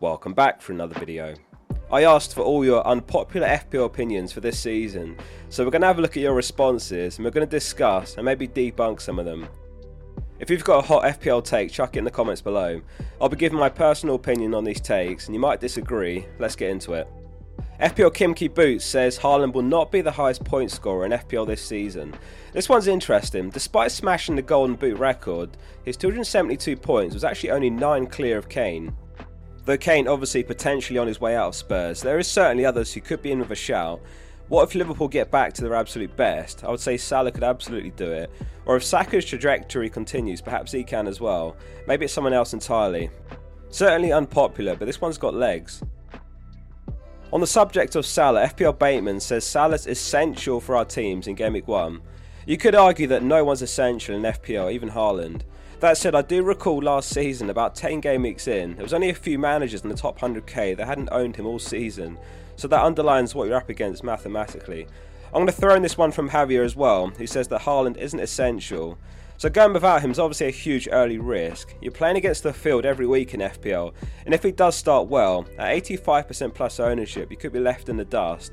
Welcome back for another video. I asked for all your unpopular FPL opinions for this season, so we're going to have a look at your responses and we're going to discuss and maybe debunk some of them. If you've got a hot FPL take, chuck it in the comments below. I'll be giving my personal opinion on these takes and you might disagree. Let's get into it. FPL Kimkey Boots says Haaland will not be the highest point scorer in FPL this season. This one's interesting. Despite smashing the Golden Boot record, his 272 points was actually only 9 clear of Kane. Though Kane obviously potentially on his way out of Spurs, there is certainly others who could be in with a shout. What if Liverpool get back to their absolute best? I would say Salah could absolutely do it. Or if Saka's trajectory continues, perhaps he can as well. Maybe it's someone else entirely. Certainly unpopular, but this one's got legs. On the subject of Salah, FPL Bateman says Salah's essential for our teams in Game Week 1. You could argue that no one's essential in FPL, even Haaland. That said, I do recall last season, about 10 game weeks in, there was only a few managers in the top 100k that hadn't owned him all season, so that underlines what you're up against mathematically. I'm going to throw in this one from Javier as well, who says that Haaland isn't essential. So going without him is obviously a huge early risk. You're playing against the field every week in FPL, and if he does start well, at 85% plus ownership, you could be left in the dust.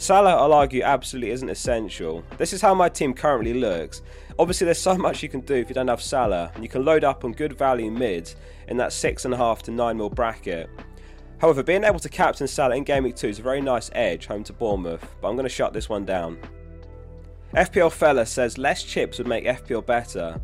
Salah, I'll argue, absolutely isn't essential. This is how my team currently looks. Obviously, there's so much you can do if you don't have Salah, and you can load up on good value mids in that 6.5 to 9 mil bracket. However, being able to captain Salah in Game Week 2 is a very nice edge home to Bournemouth, but I'm going to shut this one down. FPL Fella says less chips would make FPL better.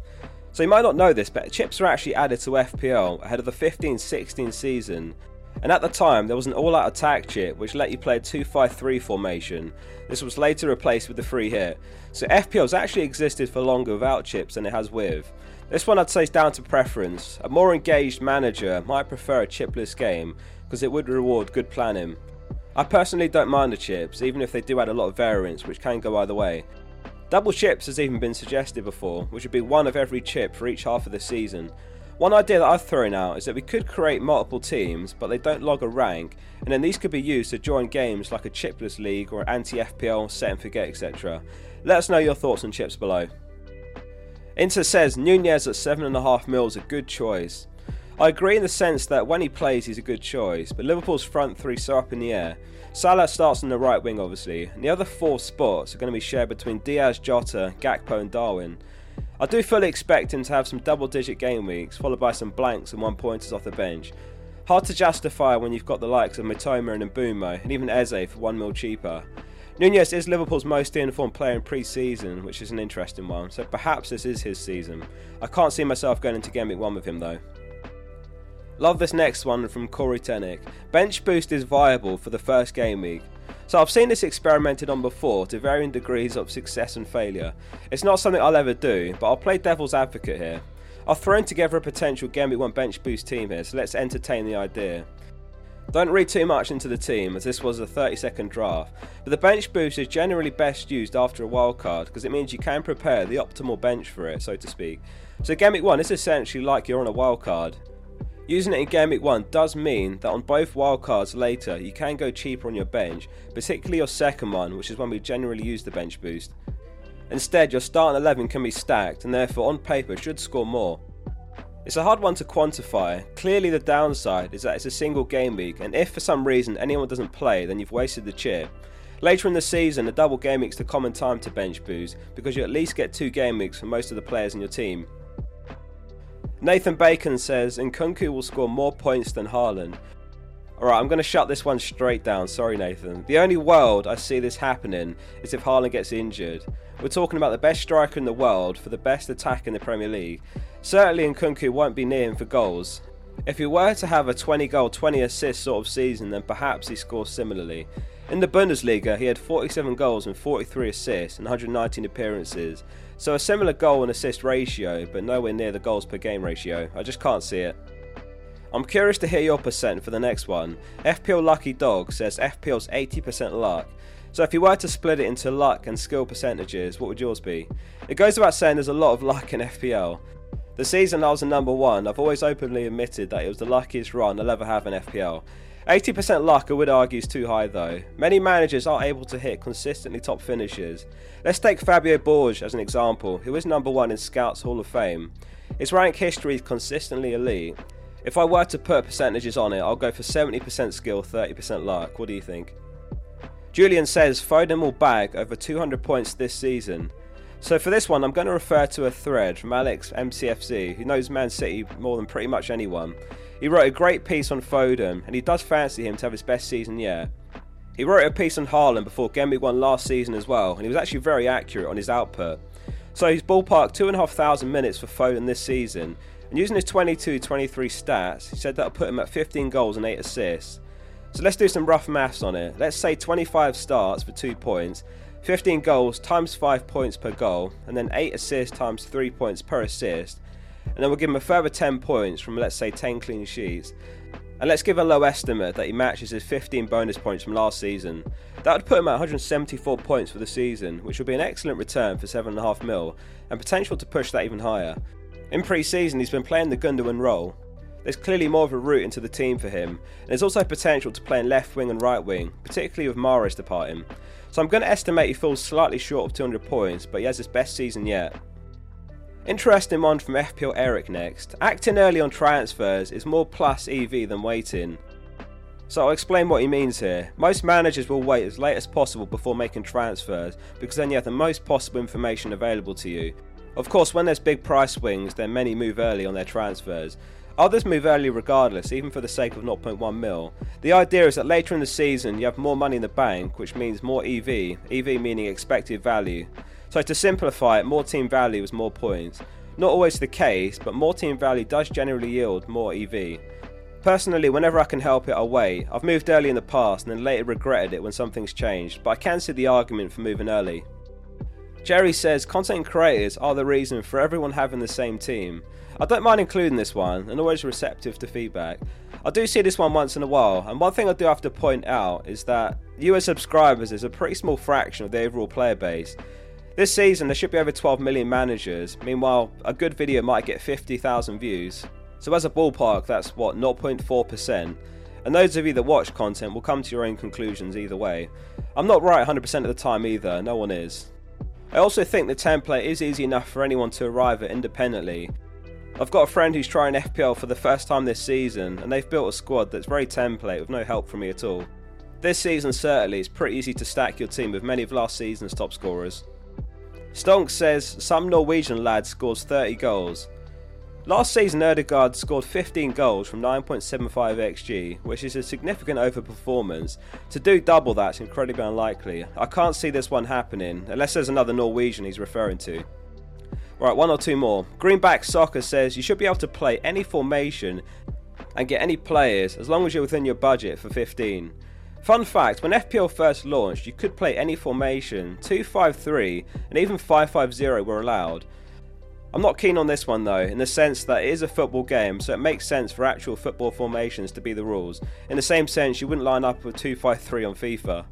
So you might not know this, but chips were actually added to FPL ahead of the 15 16 season, and at the time there was an all-out attack chip which let you play a 2-5-3 formation. This was later replaced with the free hit. So FPL's actually existed for longer without chips than it has with. This one I'd say is down to preference. A more engaged manager might prefer a chipless game because it would reward good planning. I personally don't mind the chips, even if they do add a lot of variance which can go either way. Double chips has even been suggested before, which would be one of every chip for each half of the season, one idea that I've thrown out is that we could create multiple teams, but they don't log a rank, and then these could be used to join games like a chipless league or anti FPL, set and forget, etc. Let us know your thoughts on chips below. Inter says Nunez at 7.5 mil is a good choice. I agree in the sense that when he plays, he's a good choice, but Liverpool's front three so up in the air. Salah starts on the right wing, obviously, and the other four spots are going to be shared between Diaz, Jota, Gakpo, and Darwin. I do fully expect him to have some double digit game weeks, followed by some blanks and one pointers off the bench. Hard to justify when you've got the likes of Mitoma and Mbeumo, and even Eze for 1 mil cheaper. Nunez is Liverpool's most informed player in pre season, which is an interesting one, so perhaps this is his season. I can't see myself going into Game Week 1 with him though. Love this next one from Corey Tenick. Bench boost is viable for the first game week. So I've seen this experimented on before to varying degrees of success and failure. It's not something I'll ever do, but I'll play devil's advocate here. I've thrown together a potential Week 1 bench boost team here, so let's entertain the idea. Don't read too much into the team as this was a 30 second draft, but the bench boost is generally best used after a wildcard because it means you can prepare the optimal bench for it, so to speak. So Week 1 is essentially like you're on a wildcard. Using it in Game Week 1 does mean that on both wildcards later you can go cheaper on your bench, particularly your second one, which is when we generally use the bench boost. Instead, your starting 11 can be stacked and therefore on paper should score more. It's a hard one to quantify. Clearly, the downside is that it's a single game week, and if for some reason anyone doesn't play, then you've wasted the chip. Later in the season, a double game week's the common time to bench boost because you at least get two game weeks for most of the players in your team. Nathan Bacon says Nkunku will score more points than Haaland. Alright, I'm going to shut this one straight down. Sorry, Nathan. The only world I see this happening is if Haaland gets injured. We're talking about the best striker in the world for the best attack in the Premier League. Certainly, Nkunku won't be near him for goals. If he were to have a 20 goal, 20 assist sort of season, then perhaps he scores similarly. In the Bundesliga, he had 47 goals and 43 assists in 119 appearances. So a similar goal and assist ratio, but nowhere near the goals per game ratio. I just can't see it. I'm curious to hear your percent for the next one. FPL Lucky Dog says FPL's 80% luck. So if you were to split it into luck and skill percentages, what would yours be? It goes without saying there's a lot of luck in FPL. The season I was in number one, I've always openly admitted that it was the luckiest run I'll ever have in FPL. 80% luck I would argue is too high though. Many managers aren't able to hit consistently top finishes. Let's take Fabio Borges as an example, who is number one in Scouts Hall of Fame. His rank history is consistently elite. If I were to put percentages on it, I'll go for 70% skill, 30% luck. What do you think? Julian says Foden will bag over 200 points this season. So for this one, I'm going to refer to a thread from Alex MCFC, who knows Man City more than pretty much anyone. He wrote a great piece on Foden, and he does fancy him to have his best season yet. He wrote a piece on Haaland before Game 1 last season as well, and he was actually very accurate on his output. So he's ballparked 2,500 minutes for Foden this season, and using his 22 23 stats, he said that'll put him at 15 goals and 8 assists. So let's do some rough maths on it. Let's say 25 starts for 2 points, 15 goals times 5 points per goal, and then 8 assists times 3 points per assist. And then we'll give him a further 10 points from let's say 10 clean sheets. And let's give a low estimate that he matches his 15 bonus points from last season. That would put him at 174 points for the season, which would be an excellent return for 7.5 mil, and potential to push that even higher. In pre season, he's been playing the Gundogan role, there's clearly more of a route into the team for him, and there's also potential to play in left wing and right wing, particularly with Mahrez departing. So I'm going to estimate he falls slightly short of 200 points, but he has his best season yet. Interesting one from FPL Eric next. Acting early on transfers is more plus EV than waiting. So I'll explain what he means here. Most managers will wait as late as possible before making transfers because then you have the most possible information available to you. Of course, when there's big price swings, then many move early on their transfers. Others move early regardless, even for the sake of 0.1 mil. The idea is that later in the season you have more money in the bank, which means more EV, EV meaning expected value. So to simplify it, more team value is more points. Not always the case, but more team value does generally yield more EV. Personally, whenever I can help it, I'll wait. I've moved early in the past and then later regretted it when something's changed, but I can see the argument for moving early. Jerry says content creators are the reason for everyone having the same team. I don't mind including this one and always receptive to feedback. I do see this one once in a while, and one thing I do have to point out is that US subscribers is a pretty small fraction of the overall player base. This season there should be over 12 million managers, meanwhile, a good video might get 50,000 views. So, as a ballpark, that's what 0.4%. And those of you that watch content will come to your own conclusions either way. I'm not right 100% of the time either, no one is. I also think the template is easy enough for anyone to arrive at independently, I've got a friend who's trying FPL for the first time this season, and they've built a squad that's very template with no help from me at all. This season, certainly, it's pretty easy to stack your team with many of last season's top scorers. Stonk says some Norwegian lad scores 30 goals. Last season, Ødegaard scored 15 goals from 9.75 xg, which is a significant overperformance. To do double that's incredibly unlikely. I can't see this one happening, unless there's another Norwegian he's referring to. Right, one or two more. Greenback Soccer says you should be able to play any formation and get any players as long as you're within your budget for 15. Fun fact, when FPL first launched, you could play any formation, 2-5-3 and even 5-5-0 were allowed. I'm not keen on this one though, in the sense that it is a football game, so it makes sense for actual football formations to be the rules. In the same sense, you wouldn't line up with 2-5-3 on FIFA.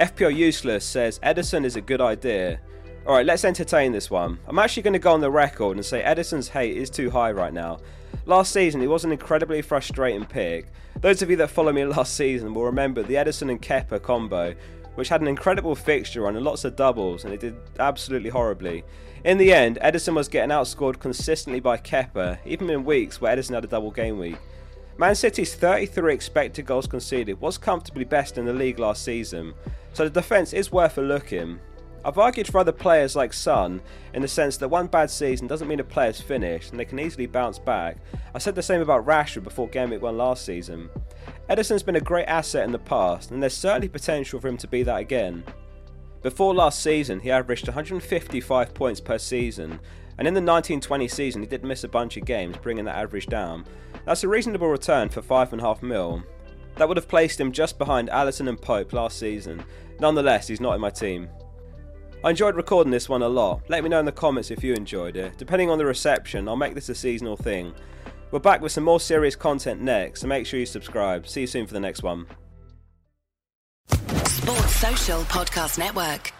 FPL Useless says Ederson is a good idea. Alright, let's entertain this one. I'm actually going to go on the record and say Ederson's hate is too high right now. Last season, he was an incredibly frustrating pick. Those of you that follow me last season will remember the Ederson and Kepa combo, which had an incredible fixture run and lots of doubles, and it did absolutely horribly. In the end, Ederson was getting outscored consistently by Kepa, even in weeks where Ederson had a double game week. Man City's 33 expected goals conceded was comfortably best in the league last season, so the defence is worth a look in. I've argued for other players like Son in the sense that one bad season doesn't mean a player's finished and they can easily bounce back. I said the same about Rashford before Game Week 1 last season. Ederson's been a great asset in the past and there's certainly potential for him to be that again. Before last season, he averaged 155 points per season, and in the 1920 season, he did miss a bunch of games, bringing that average down. That's a reasonable return for 5.5 mil. That would have placed him just behind Alisson and Pope last season. Nonetheless, he's not in my team. I enjoyed recording this one a lot. Let me know in the comments if you enjoyed it. Depending on the reception, I'll make this a seasonal thing. We're back with some more serious content next, so make sure you subscribe. See you soon for the next one. Sports Social Podcast Network.